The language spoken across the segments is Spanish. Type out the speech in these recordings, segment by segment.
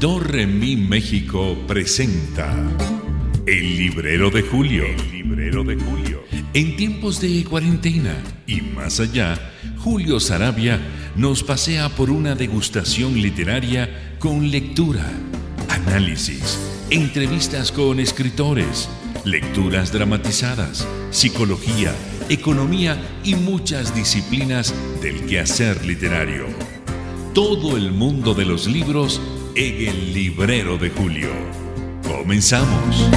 Do Re Mi México presenta El Librero de Julio. El Librero de Julio. En tiempos de cuarentena y más allá, Julio Sarabia nos pasea por una degustación literaria con lectura, análisis, entrevistas con escritores, lecturas dramatizadas, psicología, economía y muchas disciplinas del quehacer literario. Todo el mundo de los libros en el librero de Julio. Comenzamos.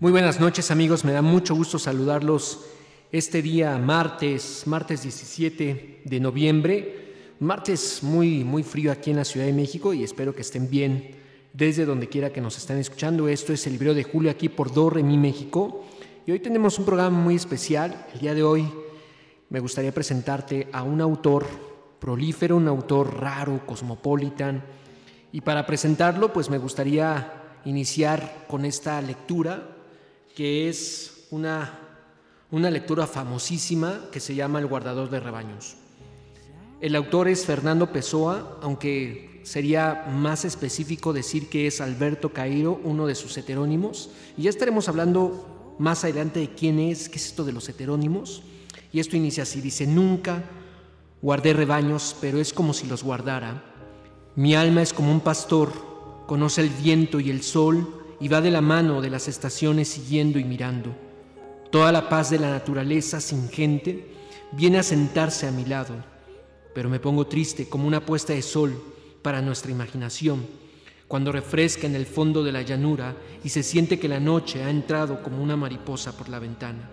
Muy buenas noches amigos, me da mucho gusto saludarlos este día martes, martes 17 de noviembre, martes muy muy frío aquí en la Ciudad de México y espero que estén bien desde donde quiera que nos estén escuchando. Esto es el librero de Julio aquí por Do Mi México y hoy tenemos un programa muy especial. El día de hoy me gustaría presentarte a un autor prolífero, un autor raro, cosmopolitan. Y para presentarlo, pues me gustaría iniciar con esta lectura, que es una, una lectura famosísima que se llama El guardador de rebaños. El autor es Fernando Pessoa, aunque sería más específico decir que es Alberto Cairo, uno de sus heterónimos. Y ya estaremos hablando más adelante de quién es, qué es esto de los heterónimos. Y esto inicia así, dice, nunca Guardé rebaños, pero es como si los guardara. Mi alma es como un pastor, conoce el viento y el sol y va de la mano de las estaciones siguiendo y mirando. Toda la paz de la naturaleza sin gente viene a sentarse a mi lado, pero me pongo triste como una puesta de sol para nuestra imaginación, cuando refresca en el fondo de la llanura y se siente que la noche ha entrado como una mariposa por la ventana.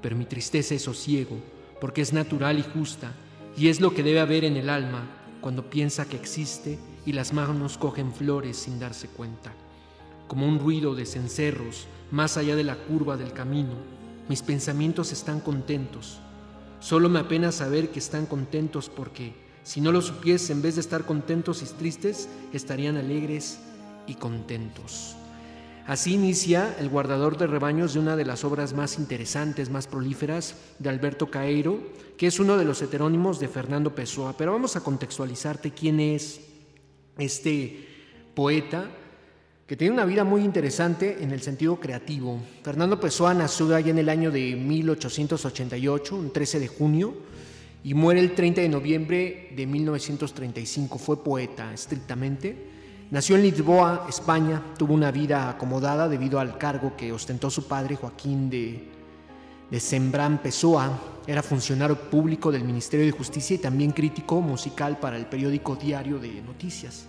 Pero mi tristeza es sosiego, porque es natural y justa, y es lo que debe haber en el alma cuando piensa que existe y las manos cogen flores sin darse cuenta. Como un ruido de cencerros más allá de la curva del camino, mis pensamientos están contentos. Solo me apena saber que están contentos porque si no lo supiese, en vez de estar contentos y tristes, estarían alegres y contentos. Así inicia El guardador de rebaños de una de las obras más interesantes, más prolíferas de Alberto Caeiro, que es uno de los heterónimos de Fernando Pessoa. Pero vamos a contextualizarte quién es este poeta que tiene una vida muy interesante en el sentido creativo. Fernando Pessoa nació allá en el año de 1888, un 13 de junio, y muere el 30 de noviembre de 1935. Fue poeta estrictamente Nació en Lisboa, España, tuvo una vida acomodada debido al cargo que ostentó su padre Joaquín de, de Sembrán Pessoa. Era funcionario público del Ministerio de Justicia y también crítico musical para el periódico Diario de Noticias.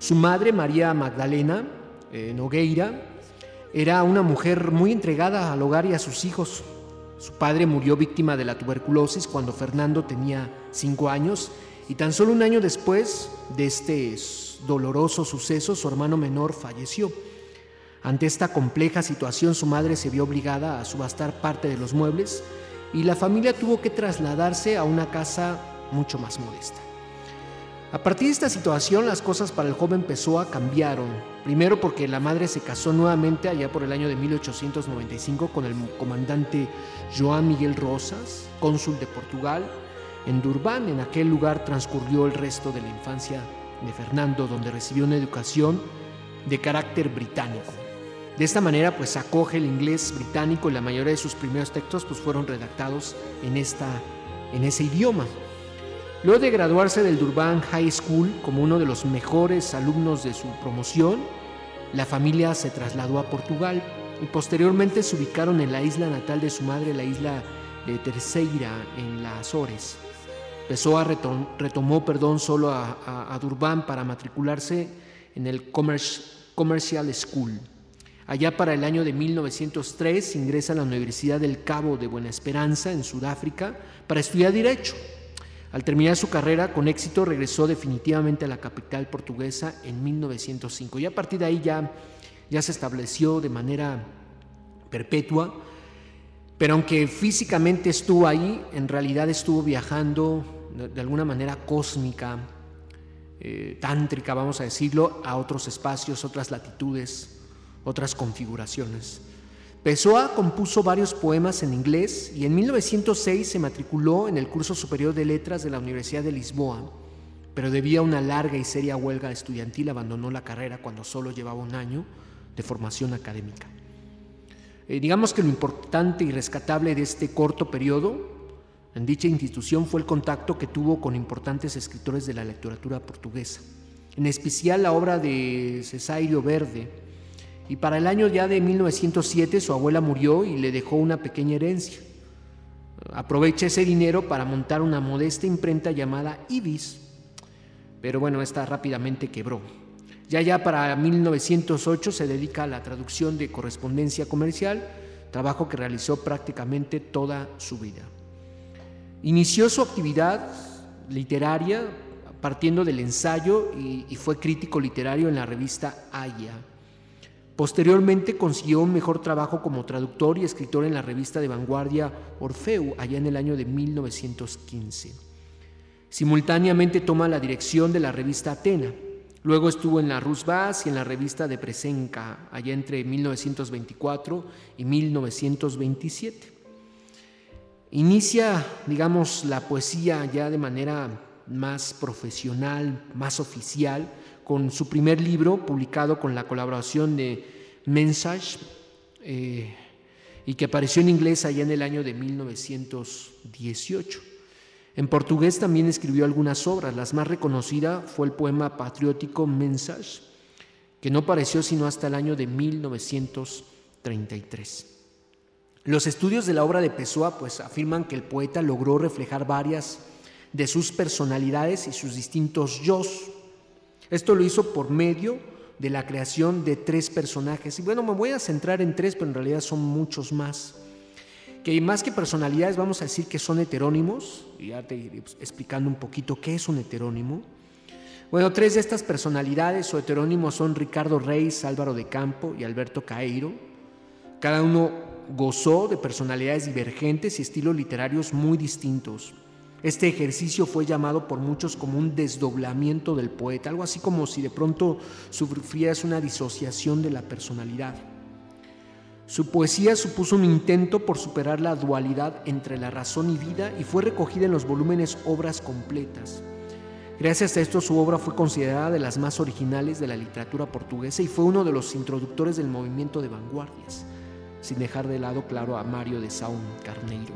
Su madre, María Magdalena eh, Nogueira, era una mujer muy entregada al hogar y a sus hijos. Su padre murió víctima de la tuberculosis cuando Fernando tenía cinco años y tan solo un año después de este doloroso suceso, su hermano menor falleció. Ante esta compleja situación, su madre se vio obligada a subastar parte de los muebles y la familia tuvo que trasladarse a una casa mucho más modesta. A partir de esta situación, las cosas para el joven Pessoa cambiaron. Primero porque la madre se casó nuevamente allá por el año de 1895 con el comandante Joan Miguel Rosas, cónsul de Portugal, en Durban. En aquel lugar transcurrió el resto de la infancia de Fernando, donde recibió una educación de carácter británico. De esta manera, pues acoge el inglés británico y la mayoría de sus primeros textos pues, fueron redactados en, esta, en ese idioma. Luego de graduarse del Durban High School como uno de los mejores alumnos de su promoción, la familia se trasladó a Portugal y posteriormente se ubicaron en la isla natal de su madre, la isla de Terceira, en las Azores. Pessoa retomó perdón, solo a, Durban para matricularse en el Commercial School. Allá para el año de 1903 ingresa a la Universidad del Cabo de Buena Esperanza en Sudáfrica para estudiar Derecho. Al terminar su carrera con éxito regresó definitivamente a la capital portuguesa en 1905 y a partir de ahí ya, ya se estableció de manera perpetua, pero aunque físicamente estuvo ahí, en realidad estuvo viajando de alguna manera cósmica, eh, tántrica, vamos a decirlo, a otros espacios, otras latitudes, otras configuraciones. Pessoa compuso varios poemas en inglés y en 1906 se matriculó en el curso superior de letras de la Universidad de Lisboa. pero debido a una larga y seria huelga estudiantil abandonó la carrera cuando solo llevaba un año de formación académica. Eh, digamos que lo importante y rescatable de este corto periodo en dicha institución fue el contacto que tuvo con importantes escritores de la literatura portuguesa, en especial la obra de Cesario Verde. Y para el año ya de 1907 su abuela murió y le dejó una pequeña herencia. Aprovecha ese dinero para montar una modesta imprenta llamada Ibis, pero bueno, esta rápidamente quebró. Ya ya para 1908 se dedica a la traducción de correspondencia comercial, trabajo que realizó prácticamente toda su vida. Inició su actividad literaria partiendo del ensayo y, fue crítico literario en la revista Aya. Posteriormente consiguió un mejor trabajo como traductor y escritor en la revista de vanguardia Orfeu, allá en el año de 1915. Simultáneamente toma la dirección de la revista Atena. Luego estuvo en la Rusbas y en la revista de Presenca, allá entre 1924 y 1927. Inicia, digamos, la poesía ya de manera más profesional, más oficial, con su primer libro publicado con la colaboración de Mensage eh, y que apareció en inglés allá en el año de 1918. En portugués también escribió algunas obras, las más reconocida fue el poema patriótico Mensage, que no apareció sino hasta el año de 1933. Los estudios de la obra de Pessoa pues afirman que el poeta logró reflejar varias de sus personalidades y sus distintos yo. Esto lo hizo por medio de la creación de tres personajes. Y bueno, me voy a centrar en tres, pero en realidad son muchos más. Que más que personalidades vamos a decir que son heterónimos, y ya te iré explicando un poquito qué es un heterónimo. Bueno, tres de estas personalidades o heterónimos son Ricardo Reis, Álvaro de Campo y Alberto Caeiro. Cada uno gozó de personalidades divergentes y estilos literarios muy distintos. Este ejercicio fue llamado por muchos como un desdoblamiento del poeta, algo así como si de pronto sufrieras una disociación de la personalidad. Su poesía supuso un intento por superar la dualidad entre la razón y vida y fue recogida en los volúmenes Obras Completas. Gracias a esto su obra fue considerada de las más originales de la literatura portuguesa y fue uno de los introductores del movimiento de vanguardias sin dejar de lado, claro, a Mario de Saun Carneiro.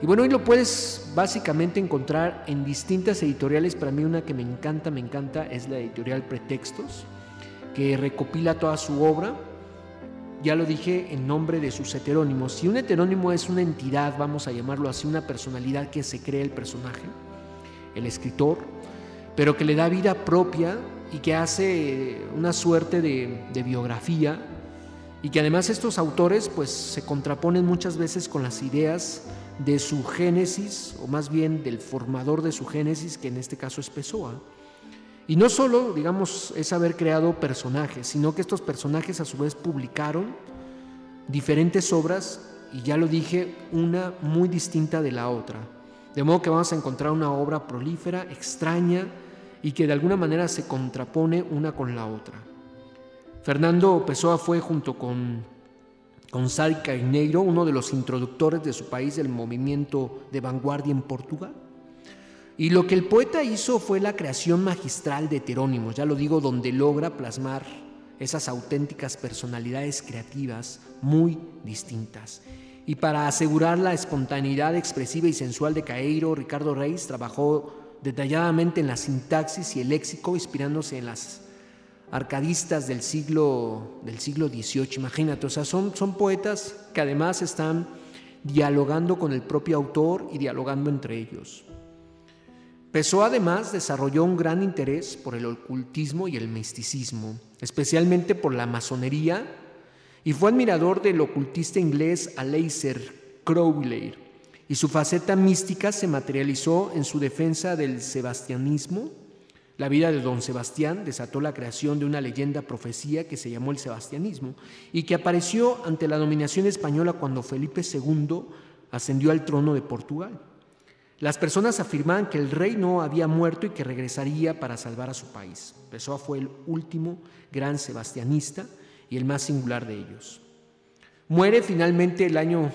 Y bueno, hoy lo puedes básicamente encontrar en distintas editoriales. Para mí una que me encanta, me encanta, es la editorial Pretextos, que recopila toda su obra. Ya lo dije en nombre de sus heterónimos. Si un heterónimo es una entidad, vamos a llamarlo así, una personalidad que se cree el personaje, el escritor, pero que le da vida propia y que hace una suerte de, de biografía y que además estos autores pues se contraponen muchas veces con las ideas de su génesis o más bien del formador de su génesis que en este caso es Pessoa. Y no solo, digamos, es haber creado personajes, sino que estos personajes a su vez publicaron diferentes obras y ya lo dije, una muy distinta de la otra. De modo que vamos a encontrar una obra prolífera, extraña y que de alguna manera se contrapone una con la otra. Fernando Pessoa fue junto con Gonzalo Carneiro uno de los introductores de su país del movimiento de vanguardia en Portugal. Y lo que el poeta hizo fue la creación magistral de heterónimos, ya lo digo, donde logra plasmar esas auténticas personalidades creativas muy distintas. Y para asegurar la espontaneidad expresiva y sensual de Caeiro, Ricardo Reis trabajó detalladamente en la sintaxis y el léxico, inspirándose en las arcadistas del siglo, del siglo XVIII, imagínate, o sea, son, son poetas que además están dialogando con el propio autor y dialogando entre ellos. Pessoa además desarrolló un gran interés por el ocultismo y el misticismo, especialmente por la masonería, y fue admirador del ocultista inglés Aleister Crowley, y su faceta mística se materializó en su defensa del sebastianismo la vida de don Sebastián desató la creación de una leyenda profecía que se llamó el sebastianismo y que apareció ante la dominación española cuando Felipe II ascendió al trono de Portugal. Las personas afirmaban que el rey no había muerto y que regresaría para salvar a su país. Pessoa fue el último gran sebastianista y el más singular de ellos. Muere finalmente el año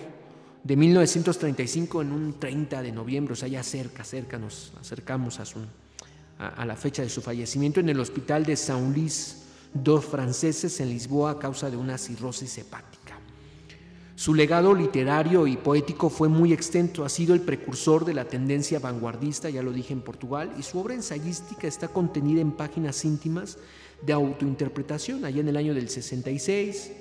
de 1935 en un 30 de noviembre, o sea, ya cerca, cerca nos acercamos a su a, la fecha de su fallecimiento en el hospital de Saint-Lys, dos franceses en Lisboa a causa de una cirrosis hepática. Su legado literario y poético fue muy extenso, ha sido el precursor de la tendencia vanguardista, ya lo dije en Portugal, y su obra ensayística está contenida en páginas íntimas de autointerpretación, allá en el año del 66,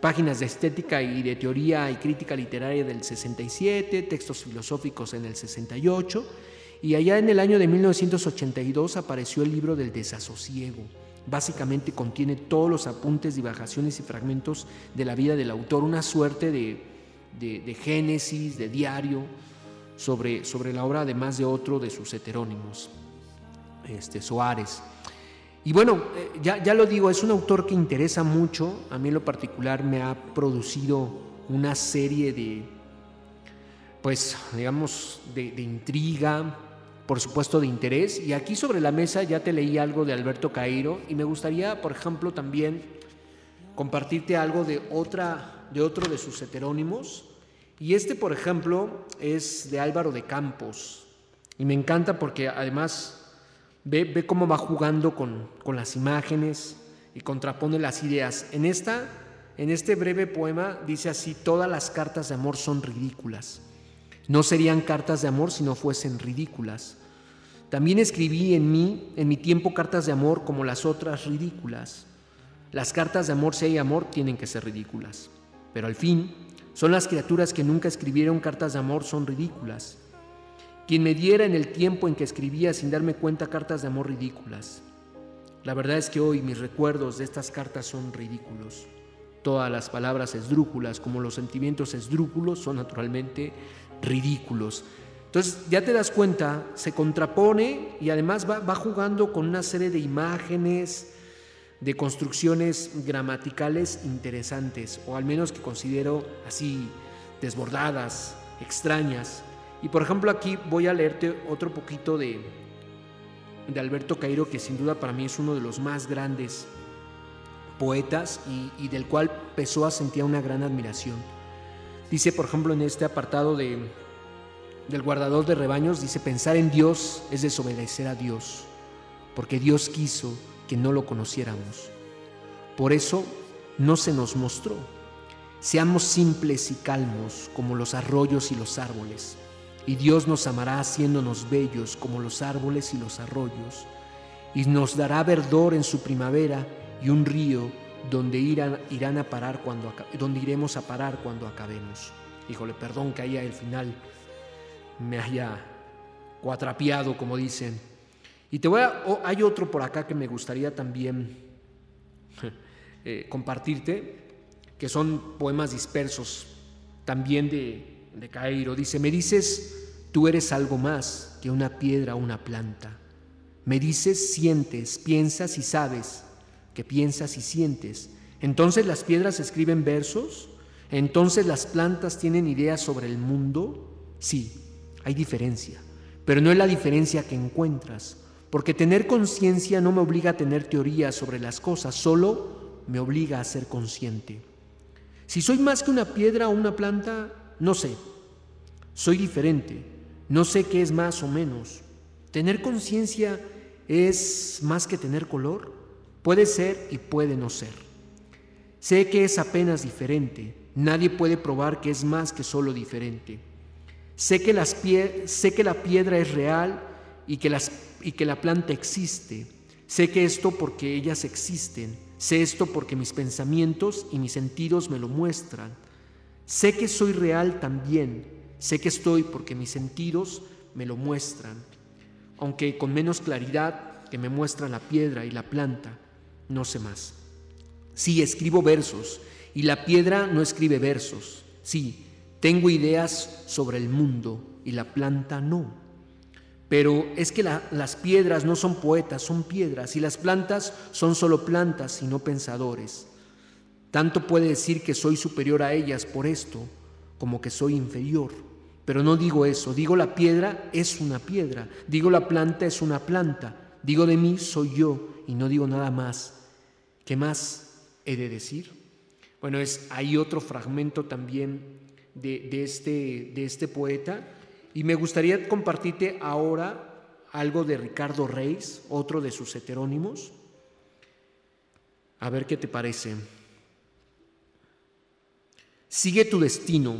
páginas de estética y de teoría y crítica literaria del 67, textos filosóficos en el 68, y allá en el año de 1982 apareció el libro del desasosiego. Básicamente contiene todos los apuntes, divagaciones y fragmentos de la vida del autor, una suerte de, de, génesis, de diario, sobre, sobre, la obra además de otro de sus heterónimos, este, Soares. Y bueno, eh, ya, ya lo digo, es un autor que interesa mucho, a mí en lo particular me ha producido una serie de, pues digamos, de, de intriga, por supuesto, de interés. Y aquí sobre la mesa ya te leí algo de Alberto Cairo y me gustaría, por ejemplo, también compartirte algo de, otra, de otro de sus heterónimos. Y este, por ejemplo, es de Álvaro de Campos. Y me encanta porque además ve, ve cómo va jugando con, con las imágenes y contrapone las ideas. En, esta, en este breve poema dice así, todas las cartas de amor son ridículas. No serían cartas de amor si no fuesen ridículas. También escribí en mí, en mi tiempo, cartas de amor como las otras ridículas. Las cartas de amor, si hay amor, tienen que ser ridículas. Pero al fin, son las criaturas que nunca escribieron cartas de amor, son ridículas. Quien me diera en el tiempo en que escribía sin darme cuenta cartas de amor ridículas. La verdad es que hoy mis recuerdos de estas cartas son ridículos. Todas las palabras esdrújulas, como los sentimientos esdrújulos, son naturalmente ridículos. Entonces ya te das cuenta, se contrapone y además va, jugando con una serie de imágenes, de construcciones gramaticales interesantes, o al menos que considero así desbordadas, extrañas. Y por ejemplo aquí voy a leerte otro poquito de, de Alberto Cairo, que sin duda para mí es uno de los más grandes poetas y, y del cual Pessoa sentía una gran admiración. Dice, por ejemplo, en este apartado de, del guardador de rebaños, dice, pensar en Dios es desobedecer a Dios, porque Dios quiso que no lo conociéramos. Por eso no se nos mostró. Seamos simples y calmos como los arroyos y los árboles, y Dios nos amará haciéndonos bellos como los árboles y los arroyos, y nos dará verdor en su primavera y un río donde irán, irán a parar cuando donde iremos a parar cuando acabemos. Híjole, perdón que haya el final me haya cuatrapiado, como dicen. Y te voy a, hay otro por acá que me gustaría también eh, compartirte, que son poemas dispersos, también de, de Cairo. Dice, me dices, tú eres algo más que una piedra o una planta. Me dices, sientes, piensas y sabes que piensas y sientes. Entonces las piedras escriben versos, entonces las plantas tienen ideas sobre el mundo. Sí, hay diferencia, pero no es la diferencia que encuentras, porque tener conciencia no me obliga a tener teorías sobre las cosas, solo me obliga a ser consciente. Si soy más que una piedra o una planta, no sé. Soy diferente, no sé qué es más o menos. Tener conciencia es más que tener color. Puede ser y puede no ser. Sé que es apenas diferente. Nadie puede probar que es más que solo diferente. Sé que, las sé que la piedra es real y que, y que la planta existe. Sé que esto porque ellas existen. Sé esto porque mis pensamientos y mis sentidos me lo muestran. Sé que soy real también. Sé que estoy porque mis sentidos me lo muestran, aunque con menos claridad que me muestran la piedra y la planta no sé más. Sí, escribo versos y la piedra no escribe versos. Sí, tengo ideas sobre el mundo y la planta no. Pero es que las piedras no son poetas, son piedras, y las plantas son solo plantas y no pensadores. Tanto puede decir que soy superior a ellas por esto, como que soy inferior. Pero no digo eso, digo la piedra es una piedra, digo la planta es una planta, digo de mí soy yo y no digo nada más ¿Qué más he de decir? Bueno, es, hay otro fragmento también de, este, de este poeta y me gustaría compartirte ahora algo de Ricardo Reis, otro de sus heterónimos. A ver qué te parece. Sigue tu destino,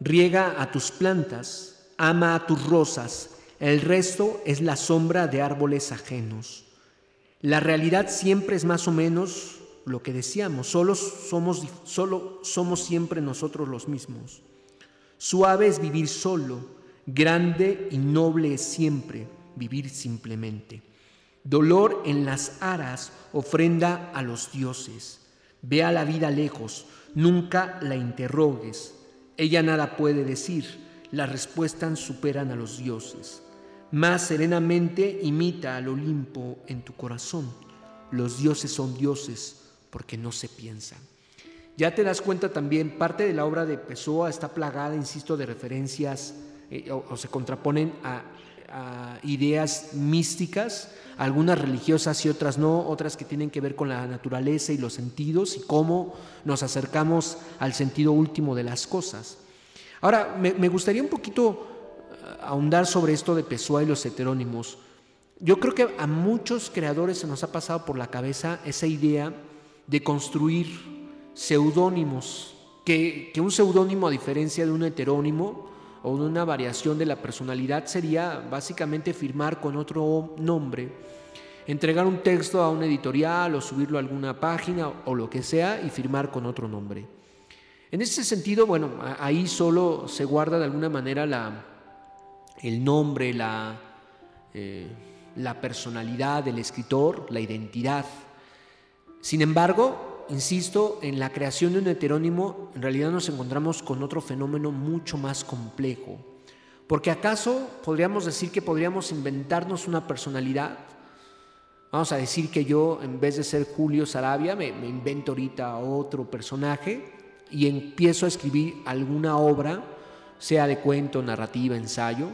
riega a tus plantas, ama a tus rosas, el resto es la sombra de árboles ajenos. La realidad siempre es más o menos lo que decíamos, solo somos, solo somos siempre nosotros los mismos. Suave es vivir solo, grande y noble es siempre vivir simplemente. Dolor en las aras ofrenda a los dioses. Ve a la vida lejos, nunca la interrogues. Ella nada puede decir, las respuestas superan a los dioses. Más serenamente imita al Olimpo en tu corazón. Los dioses son dioses porque no se piensan. Ya te das cuenta también, parte de la obra de Pessoa está plagada, insisto, de referencias eh, o, se contraponen a, ideas místicas, algunas religiosas y otras no, otras que tienen que ver con la naturaleza y los sentidos y cómo nos acercamos al sentido último de las cosas. Ahora, me, gustaría un poquito ahondar sobre esto de Pessoa y los heterónimos. Yo creo que a muchos creadores se nos ha pasado por la cabeza esa idea de construir seudónimos, que, un seudónimo a diferencia de un heterónimo o de una variación de la personalidad sería básicamente firmar con otro nombre, entregar un texto a un editorial o subirlo a alguna página o lo que sea y firmar con otro nombre. En ese sentido, bueno, ahí solo se guarda de alguna manera la, el nombre, la, eh, la personalidad del escritor, la identidad. Sin embargo, insisto, en la creación de un heterónimo en realidad nos encontramos con otro fenómeno mucho más complejo. Porque acaso podríamos decir que podríamos inventarnos una personalidad. Vamos a decir que yo, en vez de ser Julio Sarabia, me, me invento ahorita otro personaje y empiezo a escribir alguna obra, sea de cuento, narrativa, ensayo,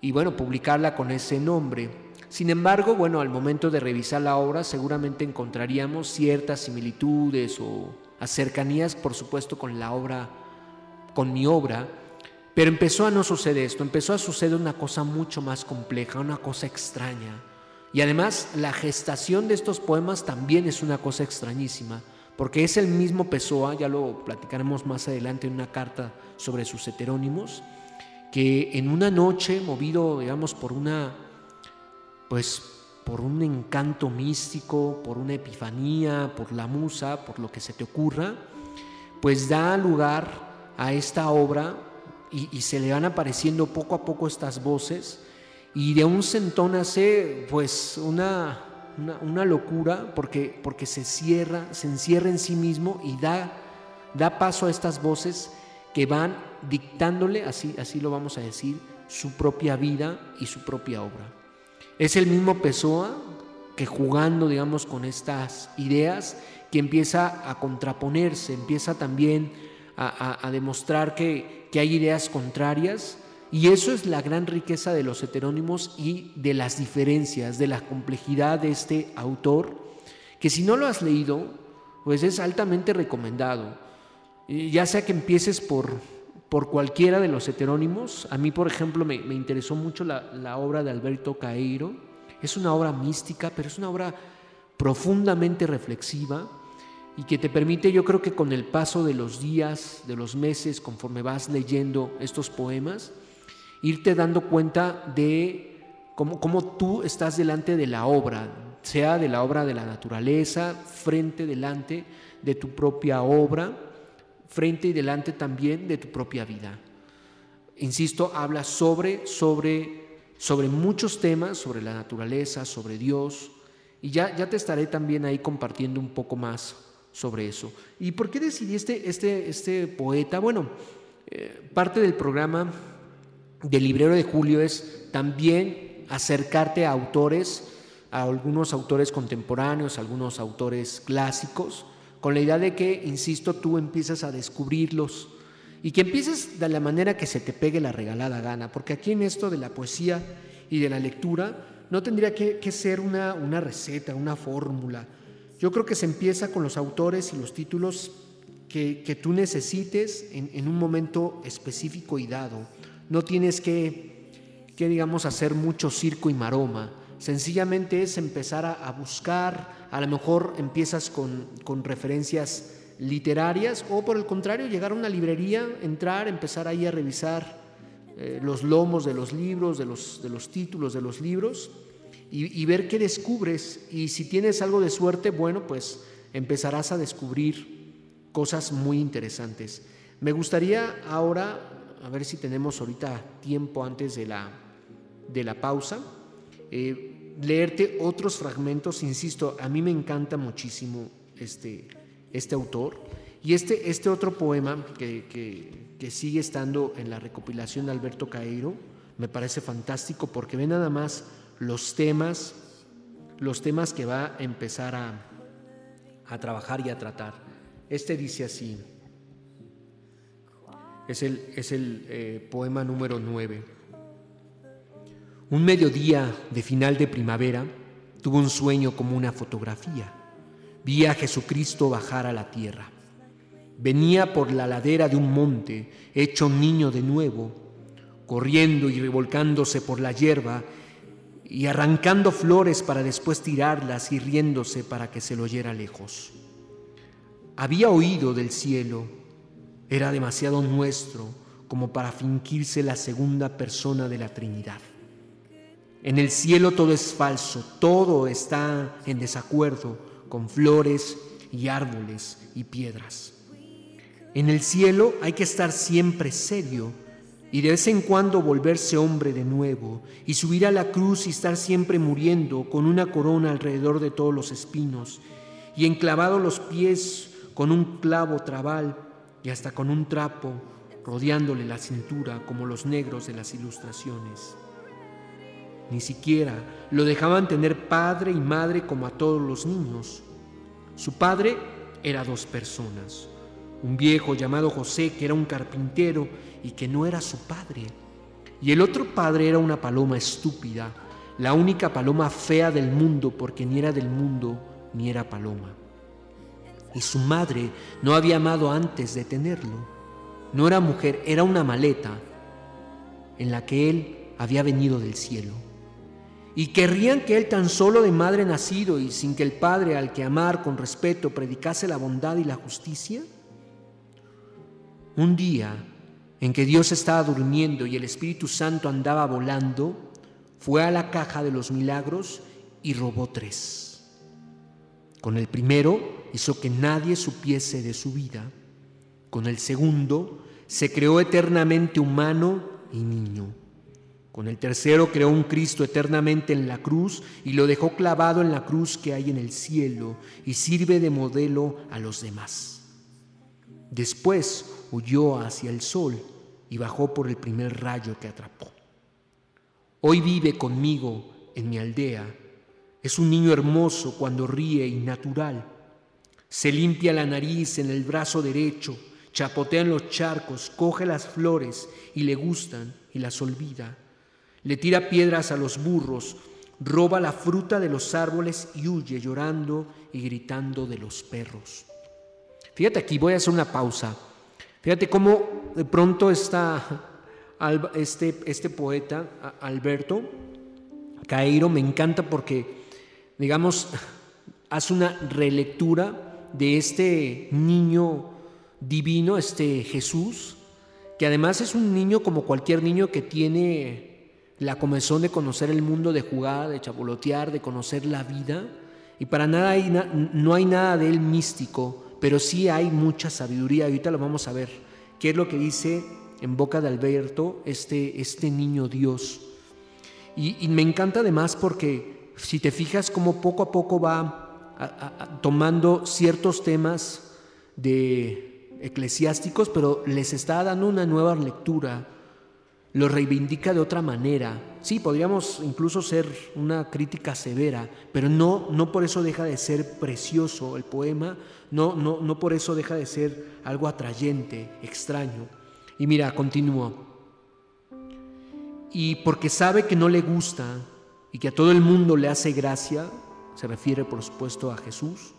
y bueno, publicarla con ese nombre. Sin embargo, bueno, al momento de revisar la obra seguramente encontraríamos ciertas similitudes o cercanías, por supuesto, con la obra, con mi obra, pero empezó a no suceder esto, empezó a suceder una cosa mucho más compleja, una cosa extraña. Y además la gestación de estos poemas también es una cosa extrañísima, porque es el mismo Pessoa, ya lo platicaremos más adelante en una carta sobre sus heterónimos, que en una noche, movido, digamos, por una pues por un encanto místico, por una epifanía, por la musa, por lo que se te ocurra, pues da lugar a esta obra y, se le van apareciendo poco a poco estas voces y de un sentón hace pues una, una, locura porque, porque se cierra, se encierra en sí mismo y da, da paso a estas voces que van dictándole, así, así lo vamos a decir, su propia vida y su propia obra. Es el mismo Pessoa que jugando, digamos, con estas ideas, que empieza a contraponerse, empieza también a, demostrar que, que hay ideas contrarias. Y eso es la gran riqueza de los heterónimos y de las diferencias, de la complejidad de este autor, que si no lo has leído, pues es altamente recomendado. Ya sea que empieces por, por cualquiera de los heterónimos. A mí, por ejemplo, me, interesó mucho la, obra de Alberto Caeiro. Es una obra mística, pero es una obra profundamente reflexiva y que te permite, yo creo que con el paso de los días, de los meses, conforme vas leyendo estos poemas, irte dando cuenta de cómo, cómo tú estás delante de la obra, sea de la obra de la naturaleza, frente, delante de tu propia obra frente y delante también de tu propia vida. Insisto, habla sobre, sobre, sobre muchos temas, sobre la naturaleza, sobre Dios, y ya, ya te estaré también ahí compartiendo un poco más sobre eso. ¿Y por qué decidí este, este, este poeta? Bueno, eh, parte del programa del librero de Julio es también acercarte a autores, a algunos autores contemporáneos, a algunos autores clásicos, con la idea de que, insisto, tú empiezas a descubrirlos y que empieces de la manera que se te pegue la regalada gana, porque aquí en esto de la poesía y de la lectura no tendría que, ser una, una receta, una fórmula. Yo creo que se empieza con los autores y los títulos que, tú necesites en, un momento específico y dado. No tienes que, que digamos hacer mucho circo y maroma. Sencillamente es empezar a, buscar, a lo mejor empiezas con, con referencias literarias o por el contrario llegar a una librería, entrar, empezar ahí a revisar eh, los lomos de los libros, de los, de los títulos de los libros y, ver qué descubres. Y si tienes algo de suerte, bueno, pues empezarás a descubrir cosas muy interesantes. Me gustaría ahora, a ver si tenemos ahorita tiempo antes de la, de la pausa, eh, leerte otros fragmentos. Insisto, a mí me encanta muchísimo este, este autor. Y este, este otro poema que, que, sigue estando en la recopilación de Alberto Caeiro me parece fantástico porque ve nada más los temas, los temas que va a empezar a, a trabajar y a tratar. Este dice así, es el, es el eh, poema número 9. Un mediodía de final de primavera tuvo un sueño como una fotografía. Vi a Jesucristo bajar a la tierra. Venía por la ladera de un monte, hecho niño de nuevo, corriendo y revolcándose por la hierba y arrancando flores para después tirarlas y riéndose para que se lo oyera lejos. Había oído del cielo, era demasiado nuestro como para fingirse la segunda persona de la Trinidad. En el cielo todo es falso, todo está en desacuerdo con flores y árboles y piedras. En el cielo hay que estar siempre serio y de vez en cuando volverse hombre de nuevo y subir a la cruz y estar siempre muriendo con una corona alrededor de todos los espinos y enclavado los pies con un clavo trabal y hasta con un trapo rodeándole la cintura como los negros de las ilustraciones. Ni siquiera lo dejaban tener padre y madre como a todos los niños. Su padre era dos personas, un viejo llamado José que era un carpintero y que no era su padre, y el otro padre era una paloma estúpida, la única paloma fea del mundo porque ni era del mundo ni era paloma. Y su madre no había amado antes de tenerlo. No era mujer, era una maleta en la que él había venido del cielo y querrían que él tan solo de madre nacido y sin que el Padre al que amar con respeto predicase la bondad y la justicia? Un día en que Dios estaba durmiendo y el Espíritu Santo andaba volando, fue a la caja de los milagros y robó tres. Con el primero hizo que nadie supiese de su vida. Con el segundo se creó eternamente humano y niño. Con el tercero creó un Cristo eternamente en la cruz y lo dejó clavado en la cruz que hay en el cielo y sirve de modelo a los demás. Después huyó hacia el sol y bajó por el primer rayo que atrapó. Hoy vive conmigo en mi aldea. Es un niño hermoso cuando ríe y natural. Se limpia la nariz en el brazo derecho, chapotea en los charcos, coge las flores y le gustan y las olvida le tira piedras a los burros, roba la fruta de los árboles y huye llorando y gritando de los perros. Fíjate aquí, voy a hacer una pausa. Fíjate cómo de pronto está este, este poeta, Alberto Cairo, me encanta porque, digamos, hace una relectura de este niño divino, este Jesús, que además es un niño como cualquier niño que tiene la comezón de conocer el mundo, de jugar, de chapolotear, de conocer la vida. Y para nada hay no hay nada de él místico, pero sí hay mucha sabiduría. Ahorita lo vamos a ver. ¿Qué es lo que dice en boca de Alberto este, este niño Dios? Y, me encanta además porque si te fijas cómo poco a poco va tomando ciertos temas de eclesiásticos, pero les está dando una nueva lectura lo reivindica de otra manera. Sí, podríamos incluso ser una crítica severa, pero no, no por eso deja de ser precioso el poema, no, no, no por eso deja de ser algo atrayente, extraño. Y mira, continúo. Y porque sabe que no le gusta y que a todo el mundo le hace gracia, se refiere por supuesto a Jesús,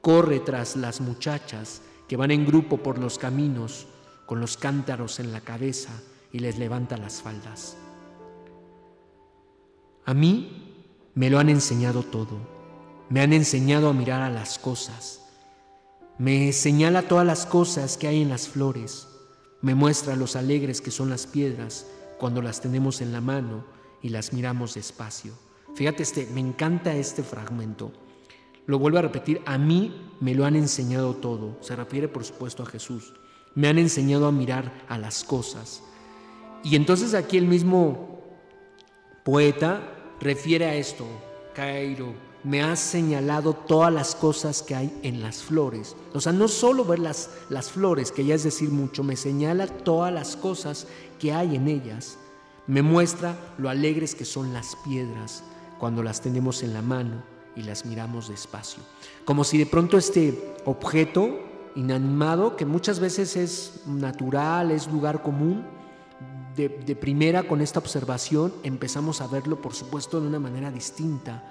corre tras las muchachas que van en grupo por los caminos con los cántaros en la cabeza y les levanta las faldas. A mí me lo han enseñado todo. Me han enseñado a mirar a las cosas. Me señala todas las cosas que hay en las flores. Me muestra los alegres que son las piedras cuando las tenemos en la mano y las miramos despacio. Fíjate, este, me encanta este fragmento. Lo vuelvo a repetir, a mí me lo han enseñado todo. Se refiere por supuesto a Jesús. Me han enseñado a mirar a las cosas. Y entonces aquí el mismo poeta refiere a esto, Cairo, me ha señalado todas las cosas que hay en las flores. O sea, no solo ver las, las flores, que ya es decir mucho, me señala todas las cosas que hay en ellas. Me muestra lo alegres que son las piedras cuando las tenemos en la mano y las miramos despacio. Como si de pronto este objeto inanimado, que muchas veces es natural, es lugar común, de, primera con esta observación empezamos a verlo, por supuesto, de una manera distinta,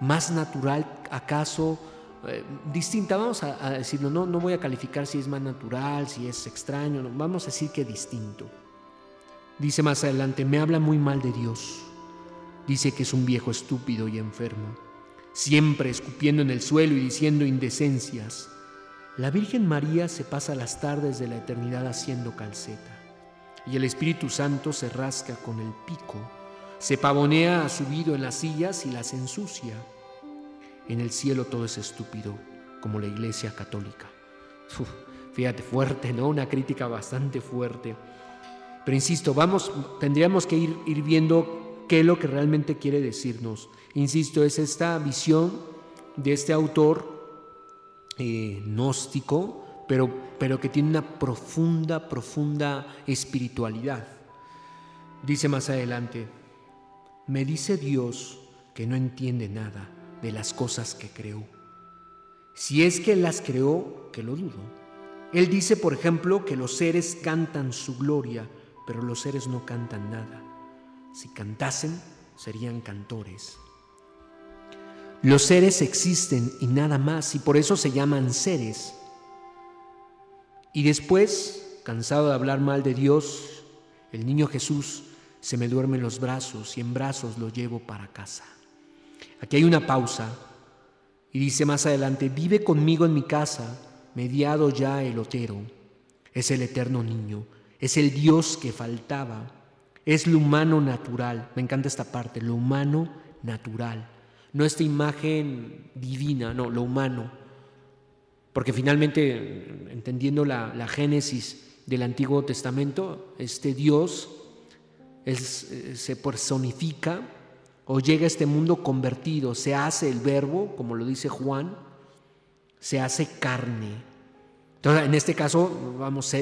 más natural, acaso eh, distinta, vamos a, decirlo, no, no voy a calificar si es más natural, si es extraño, vamos a decir que distinto. Dice más adelante, me habla muy mal de Dios, dice que es un viejo estúpido y enfermo, siempre escupiendo en el suelo y diciendo indecencias. La Virgen María se pasa las tardes de la eternidad haciendo calceta y el Espíritu Santo se rasca con el pico, se pavonea subido en las sillas y las ensucia. En el cielo todo es estúpido, como la Iglesia Católica. fíjate, fuerte, ¿no? Una crítica bastante fuerte. Pero insisto, vamos, tendríamos que ir, viendo qué es lo que realmente quiere decirnos. Insisto, es esta visión de este autor eh, gnóstico, pero, pero que tiene una profunda, profunda espiritualidad. Dice más adelante, me dice Dios que no entiende nada de las cosas que creó. Si es que las creó, que lo dudo. Él dice, por ejemplo, que los seres cantan su gloria, pero los seres no cantan nada. Si cantasen, serían cantores. Los seres existen y nada más, y por eso se llaman seres. Y después, cansado de hablar mal de Dios, el niño Jesús se me duerme en los brazos y en brazos lo llevo para casa. Aquí hay una pausa y dice más adelante, vive conmigo en mi casa, mediado ya el otero. Es el eterno niño, es el Dios que faltaba, es lo humano natural. Me encanta esta parte, lo humano natural. No esta imagen divina, no, lo humano porque finalmente, entendiendo la, génesis del Antiguo Testamento, este Dios eh, se personifica o llega a este mundo convertido, se hace el verbo, como lo dice Juan, se hace carne. Entonces, en este caso, vamos,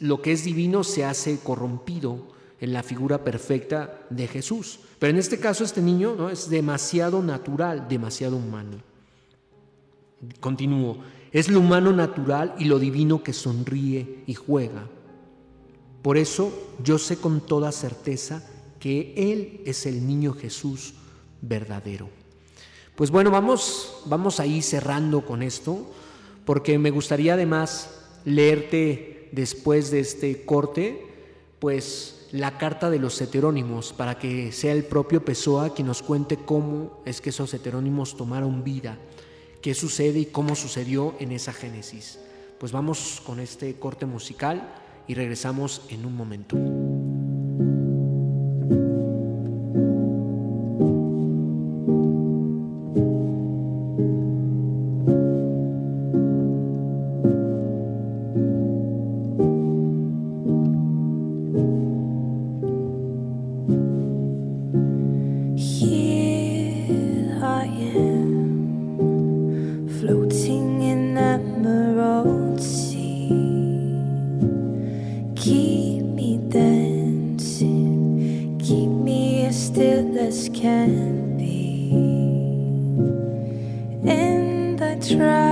lo que es divino se hace corrompido en la figura perfecta de Jesús. Pero en este caso, este niño ¿no? es demasiado natural, demasiado humano. Continúo. Es lo humano natural y lo divino que sonríe y juega. Por eso yo sé con toda certeza que Él es el niño Jesús verdadero. Pues bueno, vamos, vamos ahí cerrando con esto, porque me gustaría además leerte después de este corte, pues la carta de los heterónimos, para que sea el propio Pessoa quien nos cuente cómo es que esos heterónimos tomaron vida qué sucede y cómo sucedió en esa génesis. Pues vamos con este corte musical y regresamos en un momento. still as can be. And I try.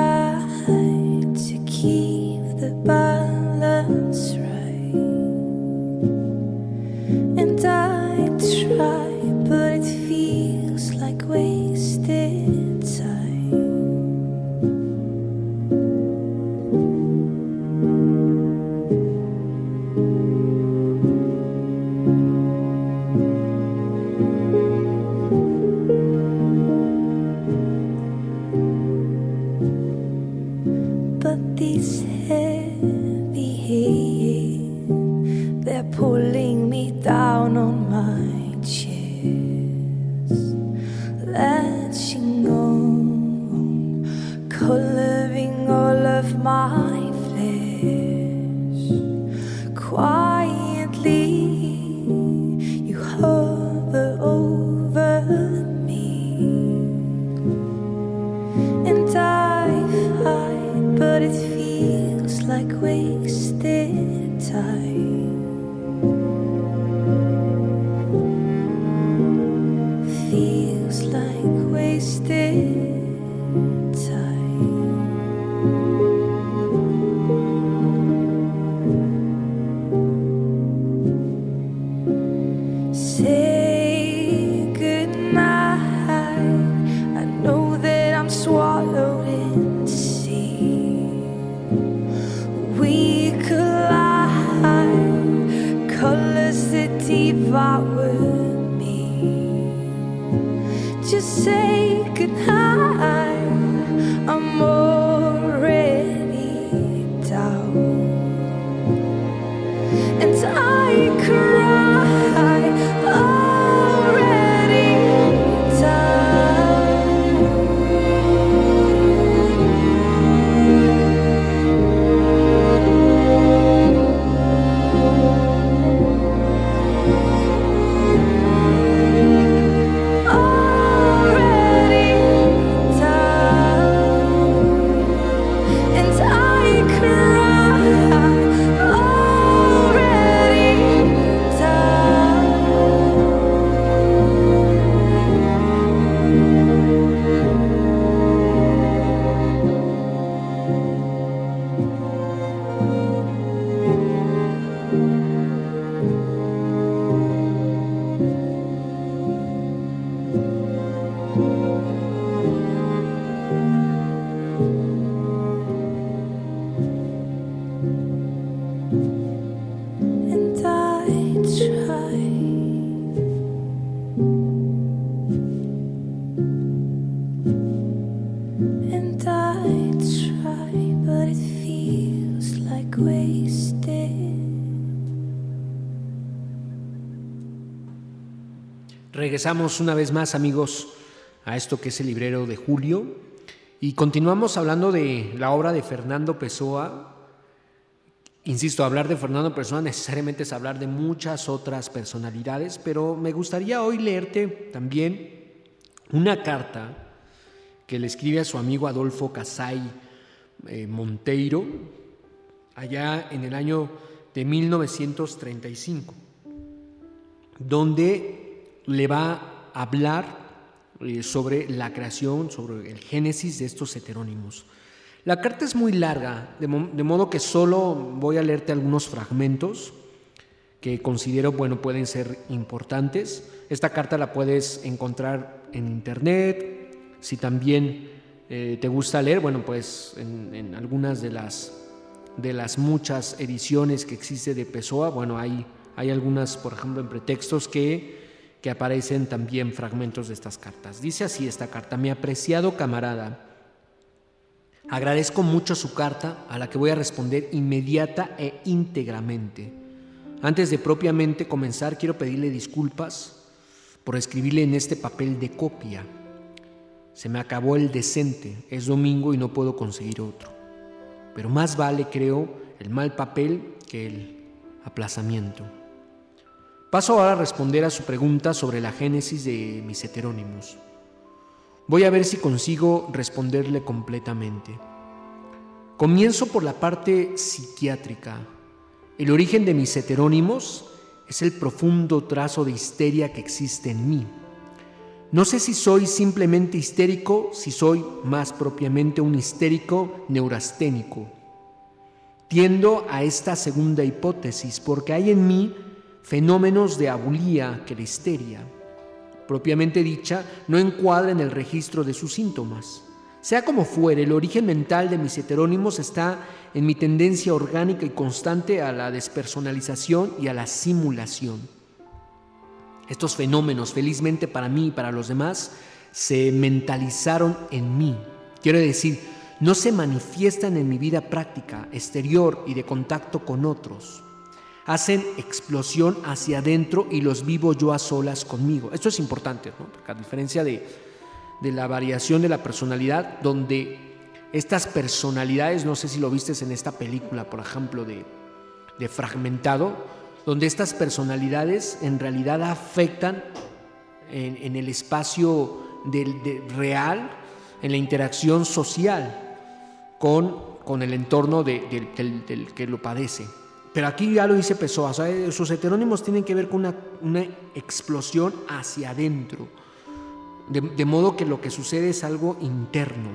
Regresamos una vez más, amigos, a esto que es el librero de Julio y continuamos hablando de la obra de Fernando Pessoa. Insisto, hablar de Fernando Pessoa necesariamente es hablar de muchas otras personalidades, pero me gustaría hoy leerte también una carta que le escribe a su amigo Adolfo Casay eh, Monteiro allá en el año de 1935, donde le va a hablar eh, sobre la creación, sobre el génesis de estos heterónimos. La carta es muy larga, de, modo que solo voy a leerte algunos fragmentos que considero, bueno, pueden ser importantes. Esta carta la puedes encontrar en internet, si también eh, te gusta leer, bueno, pues en, algunas de las, de las muchas ediciones que existe de Pessoa, bueno, hay, hay algunas, por ejemplo, en pretextos que que aparecen también fragmentos de estas cartas. Dice así esta carta, mi apreciado camarada, agradezco mucho su carta a la que voy a responder inmediata e íntegramente. Antes de propiamente comenzar, quiero pedirle disculpas por escribirle en este papel de copia. Se me acabó el decente, es domingo y no puedo conseguir otro. Pero más vale, creo, el mal papel que el aplazamiento. Paso ahora a responder a su pregunta sobre la génesis de mis heterónimos. Voy a ver si consigo responderle completamente. Comienzo por la parte psiquiátrica. El origen de mis heterónimos es el profundo trazo de histeria que existe en mí. No sé si soy simplemente histérico, si soy más propiamente un histérico neurasténico. Tiendo a esta segunda hipótesis porque hay en mí fenómenos de abulía histeria, propiamente dicha, no encuadra en el registro de sus síntomas. Sea como fuere, el origen mental de mis heterónimos está en mi tendencia orgánica y constante a la despersonalización y a la simulación. Estos fenómenos, felizmente para mí y para los demás, se mentalizaron en mí. Quiero decir, no se manifiestan en mi vida práctica, exterior y de contacto con otros. Hacen explosión hacia adentro y los vivo yo a solas conmigo. Esto es importante, ¿no? porque a diferencia de, de la variación de la personalidad, donde estas personalidades, no sé si lo viste en esta película, por ejemplo, de, de Fragmentado, donde estas personalidades en realidad afectan en, el espacio del, real, en la interacción social con, con el entorno del, que lo padece. Pero aquí ya lo dice Pessoa, sus heterónimos tienen que ver con una, explosión hacia adentro, de, modo que lo que sucede es algo interno.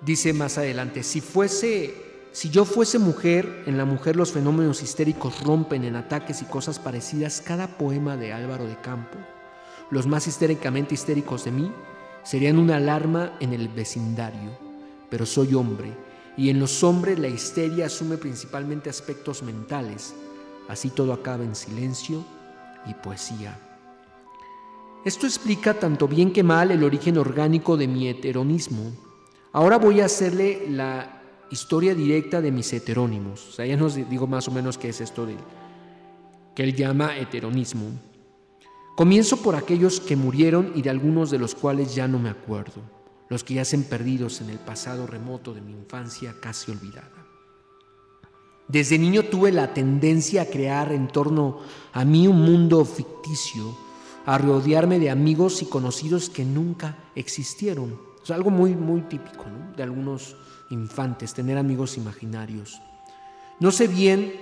Dice más adelante, si fuese si yo fuese mujer, en la mujer los fenómenos histéricos rompen en ataques y cosas parecidas cada poema de Álvaro de Campo. Los más histéricamente histéricos de mí serían una alarma en el vecindario, pero soy hombre, y en los hombres la histeria asume principalmente aspectos mentales. Así todo acaba en silencio y poesía. Esto explica tanto bien que mal el origen orgánico de mi heteronismo. Ahora voy a hacerle la historia directa de mis heterónimos. Ya nos digo más o menos qué es esto de, que él llama heteronismo. Comienzo por aquellos que murieron y de algunos de los cuales ya no me acuerdo, los que yacen perdidos en el pasado remoto de mi infancia casi olvidada. Desde niño tuve la tendencia a crear en torno a mí un mundo ficticio, a rodearme de amigos y conocidos que nunca existieron. Es algo muy, muy típico de algunos infantes, tener amigos imaginarios. No sé bien,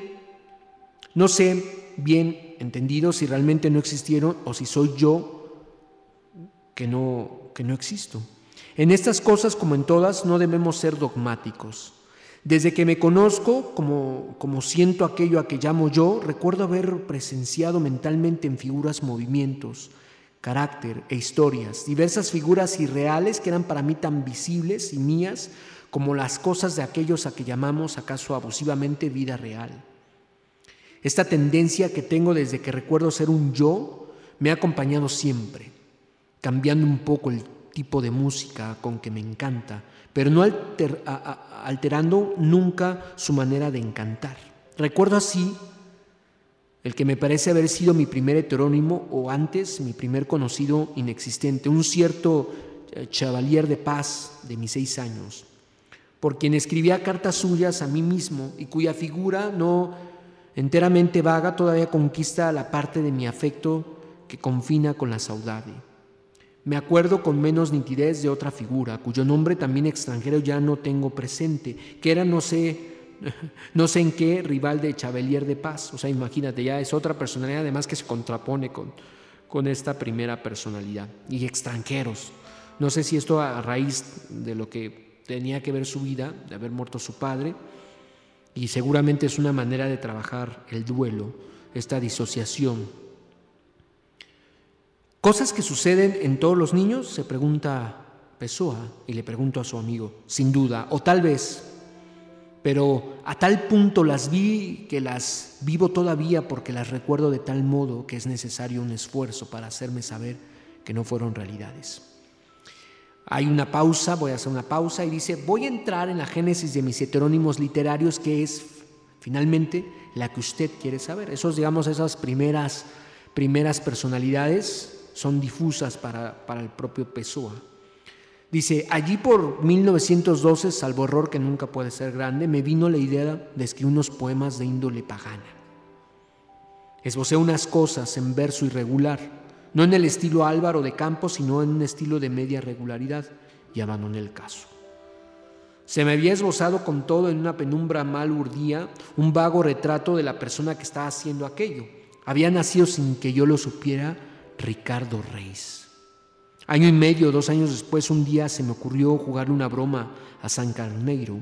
no sé bien entendido si realmente no existieron o si soy yo que no, que no existo. En estas cosas, como en todas, no debemos ser dogmáticos. Desde que me conozco, como, como siento aquello a que llamo yo, recuerdo haber presenciado mentalmente en figuras movimientos, carácter e historias, diversas figuras irreales que eran para mí tan visibles y mías como las cosas de aquellos a que llamamos acaso abusivamente vida real. Esta tendencia que tengo desde que recuerdo ser un yo me ha acompañado siempre, cambiando un poco el tipo de música con que me encanta, pero no alterando nunca su manera de encantar. Recuerdo así el que me parece haber sido mi primer heterónimo o antes mi primer conocido inexistente, un cierto eh, Chevalier de Paz de mis seis años por quien escribía cartas suyas a mí mismo y cuya figura no enteramente vaga todavía conquista la parte de mi afecto que confina con la saudade. Me acuerdo con menos nitidez de otra figura, cuyo nombre también extranjero ya no tengo presente, que era no sé, no sé en qué rival de Chavelier de Paz. O sea, imagínate, ya es otra personalidad además que se contrapone con, con esta primera personalidad. Y extranjeros. No sé si esto a raíz de lo que tenía que ver su vida, de haber muerto su padre, y seguramente es una manera de trabajar el duelo, esta disociación. Cosas que suceden en todos los niños, se pregunta Pessoa y le pregunto a su amigo, sin duda, o tal vez, pero a tal punto las vi que las vivo todavía porque las recuerdo de tal modo que es necesario un esfuerzo para hacerme saber que no fueron realidades. Hay una pausa, voy a hacer una pausa y dice, voy a entrar en la génesis de mis heterónimos literarios, que es finalmente la que usted quiere saber. Esos, digamos, esas primeras, primeras personalidades son difusas para, para el propio Pessoa. Dice, allí por 1912, salvo error que nunca puede ser grande, me vino la idea de escribir unos poemas de índole pagana. Esbocé unas cosas en verso irregular no en el estilo Álvaro de Campos, sino en un estilo de media regularidad, y abandoné el caso. Se me había esbozado con todo en una penumbra mal urdía un vago retrato de la persona que estaba haciendo aquello. Había nacido sin que yo lo supiera Ricardo Reis. Año y medio, dos años después, un día se me ocurrió jugarle una broma a San Carneiro,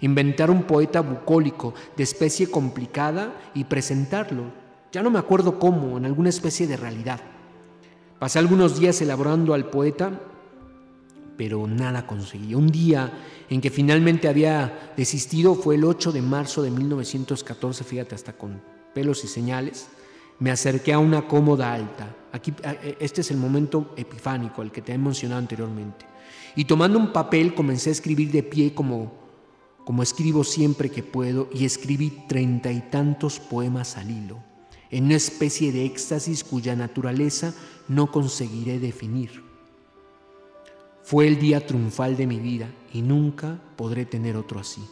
inventar un poeta bucólico de especie complicada y presentarlo. Ya no me acuerdo cómo, en alguna especie de realidad. Pasé algunos días elaborando al poeta, pero nada conseguí. Un día en que finalmente había desistido fue el 8 de marzo de 1914, fíjate, hasta con pelos y señales, Me acerqué a una cómoda alta. Aquí, e, este es el momento epifánico, al que te he mencionado anteriormente. Y tomando un papel comencé a escribir de pie como, como escribo siempre que puedo y escribí treinta y tantos poemas al hilo, en una especie de éxtasis cuya naturaleza no conseguiré definir. Fue el día triunfal de mi vida y nunca podré tener otro así.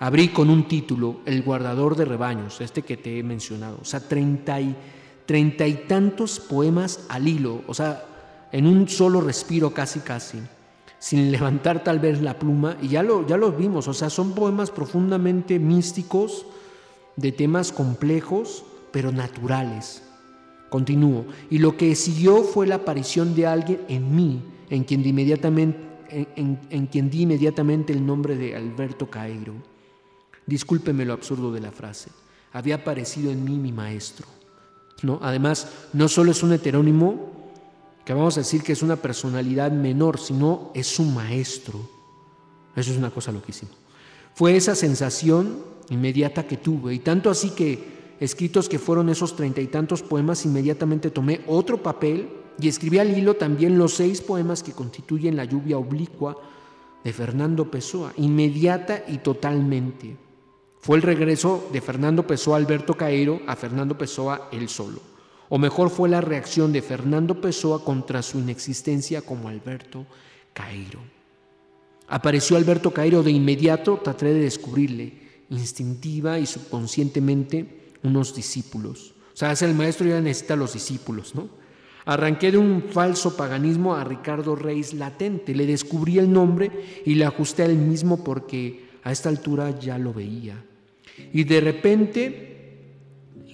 Abrí con un título, El guardador de rebaños, este que te he mencionado, o sea, treinta y, treinta y tantos poemas al hilo, o sea, en un solo respiro casi casi, sin levantar tal vez la pluma, y ya lo, ya vimos, o sea, son poemas profundamente místicos, de temas complejos, pero naturales. Continúo, y lo que siguió fue la aparición de alguien en mí, en quien di inmediatamente, en quien di inmediatamente el nombre de Alberto Cairo. Discúlpeme lo absurdo de la frase. Había aparecido en mí mi maestro. ¿no? Además, no solo es un heterónimo, que vamos a decir que es una personalidad menor, sino es su maestro. Eso es una cosa loquísima. Fue esa sensación inmediata que tuve, y tanto así que, escritos que fueron esos treinta y tantos poemas, inmediatamente tomé otro papel y escribí al hilo también los seis poemas que constituyen la lluvia oblicua de Fernando Pessoa, inmediata y totalmente. Fue el regreso de Fernando Pessoa Alberto Cairo a Fernando Pessoa él solo. O mejor fue la reacción de Fernando Pessoa contra su inexistencia como Alberto Cairo. Apareció Alberto Cairo de inmediato, traté de descubrirle, instintiva y subconscientemente, unos discípulos. O sea, el maestro ya necesita los discípulos, ¿no? Arranqué de un falso paganismo a Ricardo Reis latente, le descubrí el nombre y le ajusté al mismo porque a esta altura ya lo veía. Y de repente,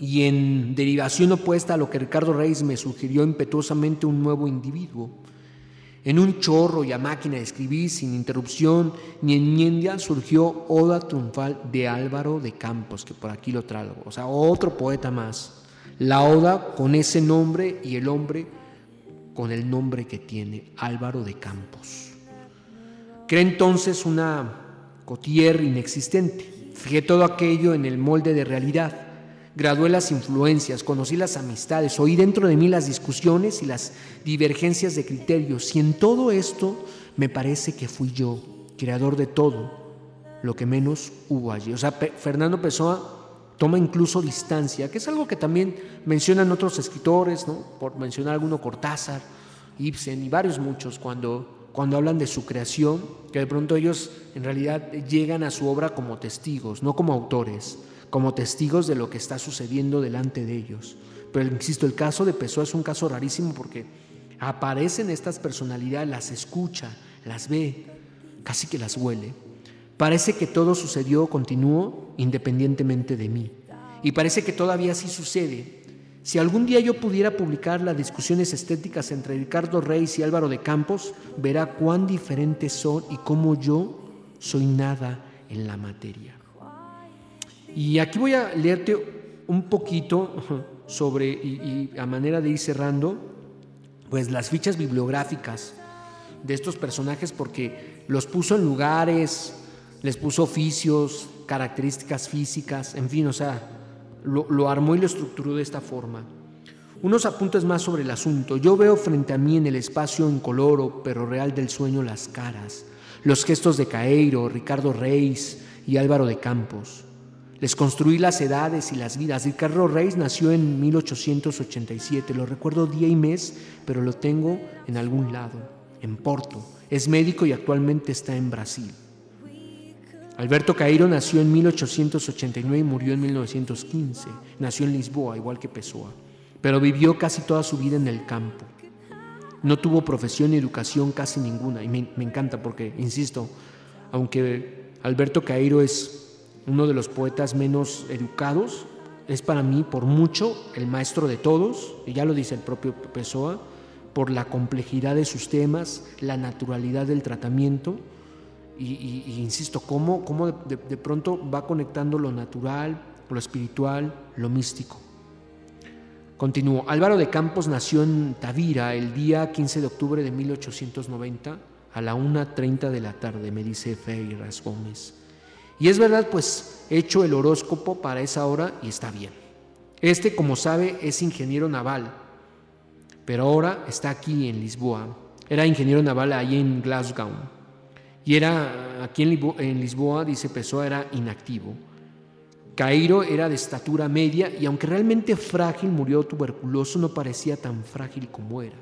y en derivación opuesta a lo que Ricardo Reis me sugirió impetuosamente un nuevo individuo, en un chorro y a máquina de escribir sin interrupción ni enmienda surgió Oda Triunfal de Álvaro de Campos, que por aquí lo traigo, o sea, otro poeta más. La Oda con ese nombre y el hombre con el nombre que tiene, Álvaro de Campos. Crea entonces una cotier inexistente Fijé todo aquello en el molde de realidad. Gradué las influencias, conocí las amistades, oí dentro de mí las discusiones y las divergencias de criterios. Y en todo esto me parece que fui yo, creador de todo, lo que menos hubo allí. O sea, Fernando Pessoa toma incluso distancia, que es algo que también mencionan otros escritores, ¿no? por mencionar alguno Cortázar, Ibsen y varios muchos, cuando cuando hablan de su creación, que de pronto ellos en realidad llegan a su obra como testigos, no como autores, como testigos de lo que está sucediendo delante de ellos. Pero insisto, el caso de Pessoa es un caso rarísimo porque aparecen estas personalidades, las escucha, las ve, casi que las huele. Parece que todo sucedió, continuó, independientemente de mí. Y parece que todavía así sucede, si algún día yo pudiera publicar las discusiones estéticas entre Ricardo Reis y Álvaro de Campos, verá cuán diferentes son y cómo yo soy nada en la materia. Y aquí voy a leerte un poquito sobre, y, a manera de ir cerrando, pues las fichas bibliográficas de estos personajes porque los puso en lugares, les puso oficios, características físicas, en fin, o sea, lo, armó y lo estructuró de esta forma. Unos apuntes más sobre el asunto. Yo veo frente a mí en el espacio incoloro pero real del sueño las caras, los gestos de Caeiro, Ricardo Reis y Álvaro de Campos. Les construí las edades y las vidas. Ricardo Reis nació en 1887, lo recuerdo día y mes, pero lo tengo en algún lado, en Porto. Es médico y actualmente está en Brasil. Alberto Cairo nació en 1889 y murió en 1915. Nació en Lisboa, igual que Pessoa, pero vivió casi toda su vida en el campo. No tuvo profesión ni educación casi ninguna, y me, me encanta porque, insisto, aunque Alberto Cairo es uno de los poetas menos educados, es para mí por mucho el maestro de todos, y ya lo dice el propio Pessoa, por la complejidad de sus temas, la naturalidad del tratamiento, y, insisto, cómo, cómo de, pronto va conectando lo natural, lo espiritual, lo místico. Continúo. Álvaro de Campos nació en Tavira el día 15 de octubre de 1890 a la 1.30 de la tarde, me dice Feiras Gómez. Y es verdad, pues he hecho el horóscopo para esa hora y está bien. Este, como sabe, es ingeniero naval, pero ahora está aquí en Lisboa. Era ingeniero naval ahí en Glasgow. Y era aquí en Lisboa, dice Pessoa, era inactivo. Cairo era de estatura media y aunque realmente frágil, murió tuberculoso, no parecía tan frágil como era.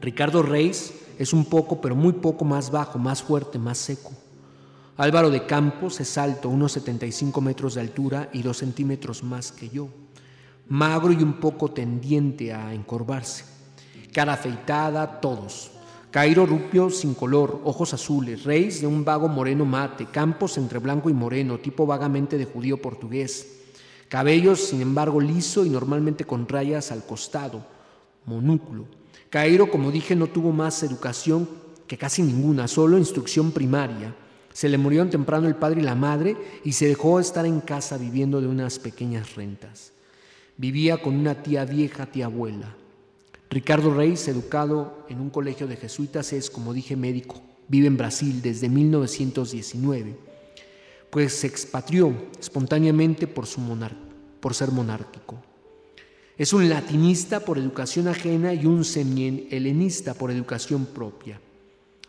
Ricardo Reis es un poco, pero muy poco más bajo, más fuerte, más seco. Álvaro de Campos es alto, unos 75 metros de altura y 2 centímetros más que yo. Magro y un poco tendiente a encorvarse. Cara afeitada, todos. Cairo rupio sin color, ojos azules, Reis de un vago moreno mate, Campos entre blanco y moreno, tipo vagamente de judío portugués. Cabellos, sin embargo, liso y normalmente con rayas al costado, monúculo. Cairo, como dije, no tuvo más educación que casi ninguna, solo instrucción primaria. Se le murieron temprano el padre y la madre y se dejó estar en casa viviendo de unas pequeñas rentas. Vivía con una tía vieja, tía abuela. Ricardo Reis, educado en un colegio de jesuitas, es, como dije, médico. Vive en Brasil desde 1919, pues se expatrió espontáneamente por, su por ser monárquico. Es un latinista por educación ajena y un semi-helenista por educación propia.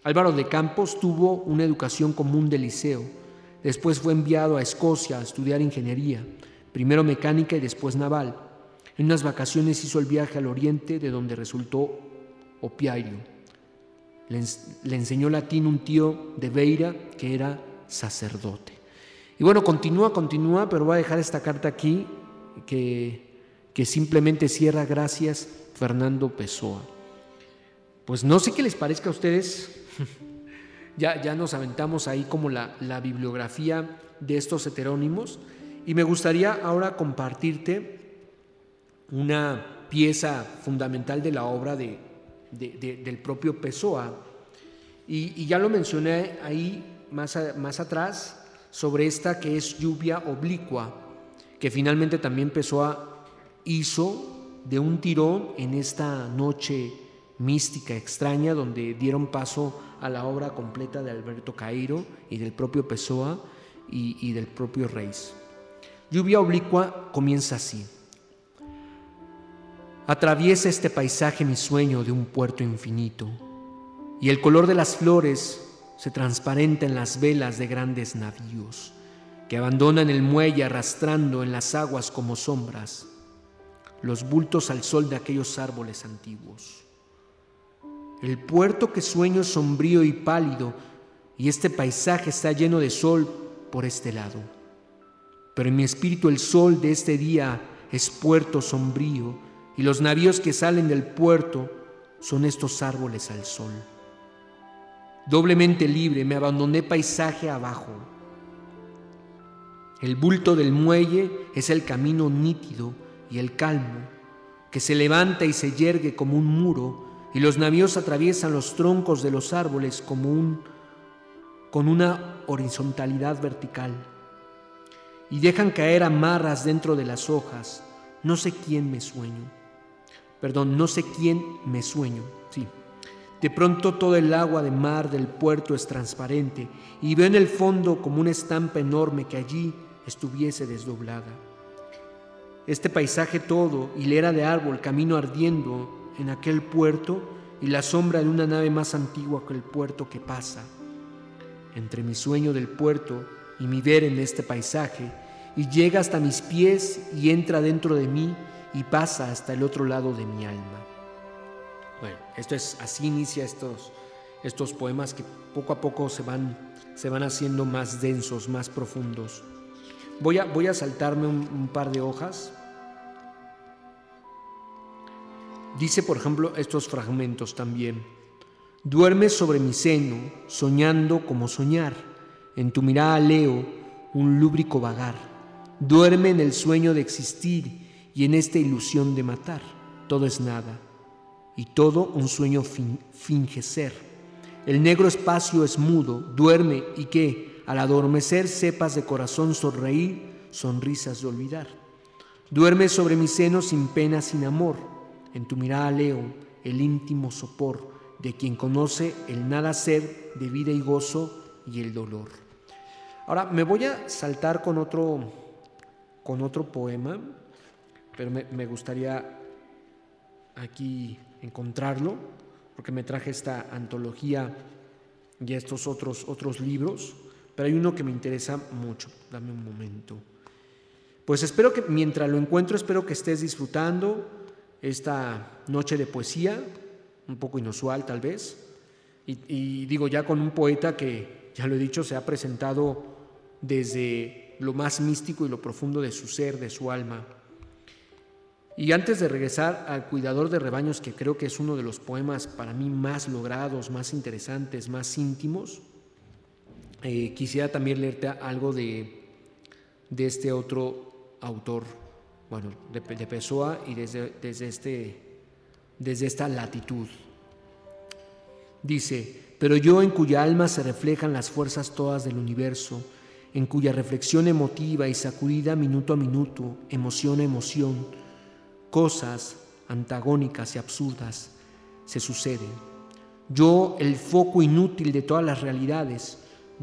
Álvaro de Campos tuvo una educación común de liceo. Después fue enviado a Escocia a estudiar ingeniería, primero mecánica y después naval. En unas vacaciones hizo el viaje al oriente de donde resultó opiario. Le, enseñó latín un tío de Beira que era sacerdote. Y bueno, continúa, continúa, pero voy a dejar esta carta aquí que, que simplemente cierra gracias Fernando Pessoa. Pues no sé qué les parezca a ustedes, ya, ya nos aventamos ahí como la, la bibliografía de estos heterónimos y me gustaría ahora compartirte una pieza fundamental de la obra de, del propio Pessoa. Y, ya lo mencioné ahí más, más atrás sobre esta que es lluvia oblicua, que finalmente también Pessoa hizo de un tirón en esta noche mística extraña donde dieron paso a la obra completa de Alberto Cairo y del propio Pessoa y, del propio Reis. Lluvia oblicua comienza así. Atraviesa este paisaje mi sueño de un puerto infinito, y el color de las flores se transparenta en las velas de grandes navíos que abandonan el muelle arrastrando en las aguas como sombras los bultos al sol de aquellos árboles antiguos. El puerto que sueño es sombrío y pálido, y este paisaje está lleno de sol por este lado. Pero en mi espíritu el sol de este día es puerto sombrío, y los navíos que salen del puerto son estos árboles al sol. Doblemente libre me abandoné paisaje abajo. El bulto del muelle es el camino nítido y el calmo, que se levanta y se yergue como un muro y los navíos atraviesan los troncos de los árboles como un, con una horizontalidad vertical y dejan caer amarras dentro de las hojas. No sé quién me sueño. Perdón, no sé quién me sueño. Sí. De pronto todo el agua de mar del puerto es transparente y veo en el fondo como una estampa enorme que allí estuviese desdoblada. Este paisaje todo, hilera de árbol, camino ardiendo, en aquel puerto y la sombra de una nave más antigua que el puerto que pasa. Entre mi sueño del puerto y mi ver en este paisaje, y llega hasta mis pies y entra dentro de mí y pasa hasta el otro lado de mi alma. Bueno, esto es así inicia estos, estos poemas que poco a poco se van, se van haciendo más densos, más profundos. Voy a, voy a saltarme un par de hojas Dice, por ejemplo, estos fragmentos también. Duerme sobre mi seno, soñando como soñar. En tu mirada leo un lúbrico vagar. Duerme en el sueño de existir y en esta ilusión de matar. Todo es nada y todo un sueño finge ser. El negro espacio es mudo, duerme y que al adormecer sepas de corazón sonreír, sonrisas de olvidar. Duerme sobre mi seno sin pena, sin amor en tu mirada leo el íntimo sopor de quien conoce el nada ser de vida y gozo y el dolor. Ahora me voy a saltar con otro, con otro poema, pero me, gustaría aquí encontrarlo, porque me traje esta antología y estos otros, otros libros, pero hay uno que me interesa mucho. Dame un momento. Pues espero que mientras lo encuentro, espero que estés disfrutando esta noche de poesía, un poco inusual tal vez, y, digo ya con un poeta que, ya lo he dicho, se ha presentado desde lo más místico y lo profundo de su ser, de su alma. Y antes de regresar al Cuidador de Rebaños, que creo que es uno de los poemas para mí más logrados, más interesantes, más íntimos, eh, quisiera también leerte algo de, de este otro autor, bueno, de, de Pessoa y desde, desde, este, desde esta latitud. Dice, pero yo en cuya alma se reflejan las fuerzas todas del universo, en cuya reflexión emotiva y sacudida minuto a minuto, emoción a emoción, cosas antagónicas y absurdas se suceden. Yo, el foco inútil de todas las realidades,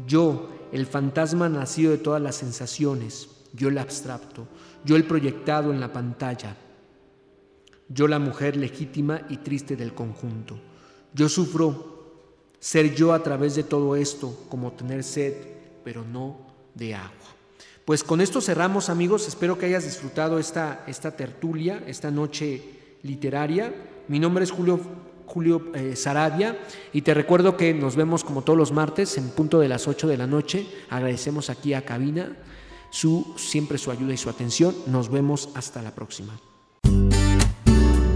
yo, el fantasma nacido de todas las sensaciones, yo el abstracto, yo el proyectado en la pantalla, yo la mujer legítima y triste del conjunto. Yo sufro ser yo a través de todo esto, como tener sed, pero no de agua. Pues con esto cerramos amigos, espero que hayas disfrutado esta, esta tertulia, esta noche literaria. Mi nombre es Julio, Julio eh, y te recuerdo que nos vemos como todos los martes en punto de las 8 de la noche. Agradecemos aquí a Cabina su, siempre su ayuda y su atención. Nos vemos hasta la próxima.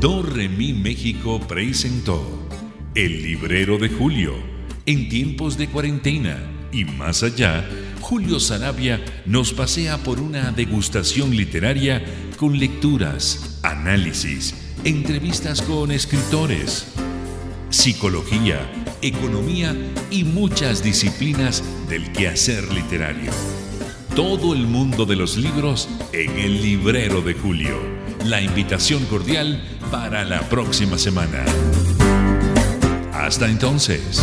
Do Mi México presentó el librero de Julio. En tiempos de cuarentena y más allá, Julio Sarabia nos pasea por una degustación literaria con lecturas, análisis, entrevistas con escritores, psicología, economía y muchas disciplinas del quehacer literario. Todo el mundo de los libros en el librero de Julio. La invitación cordial para la próxima semana. Hasta entonces.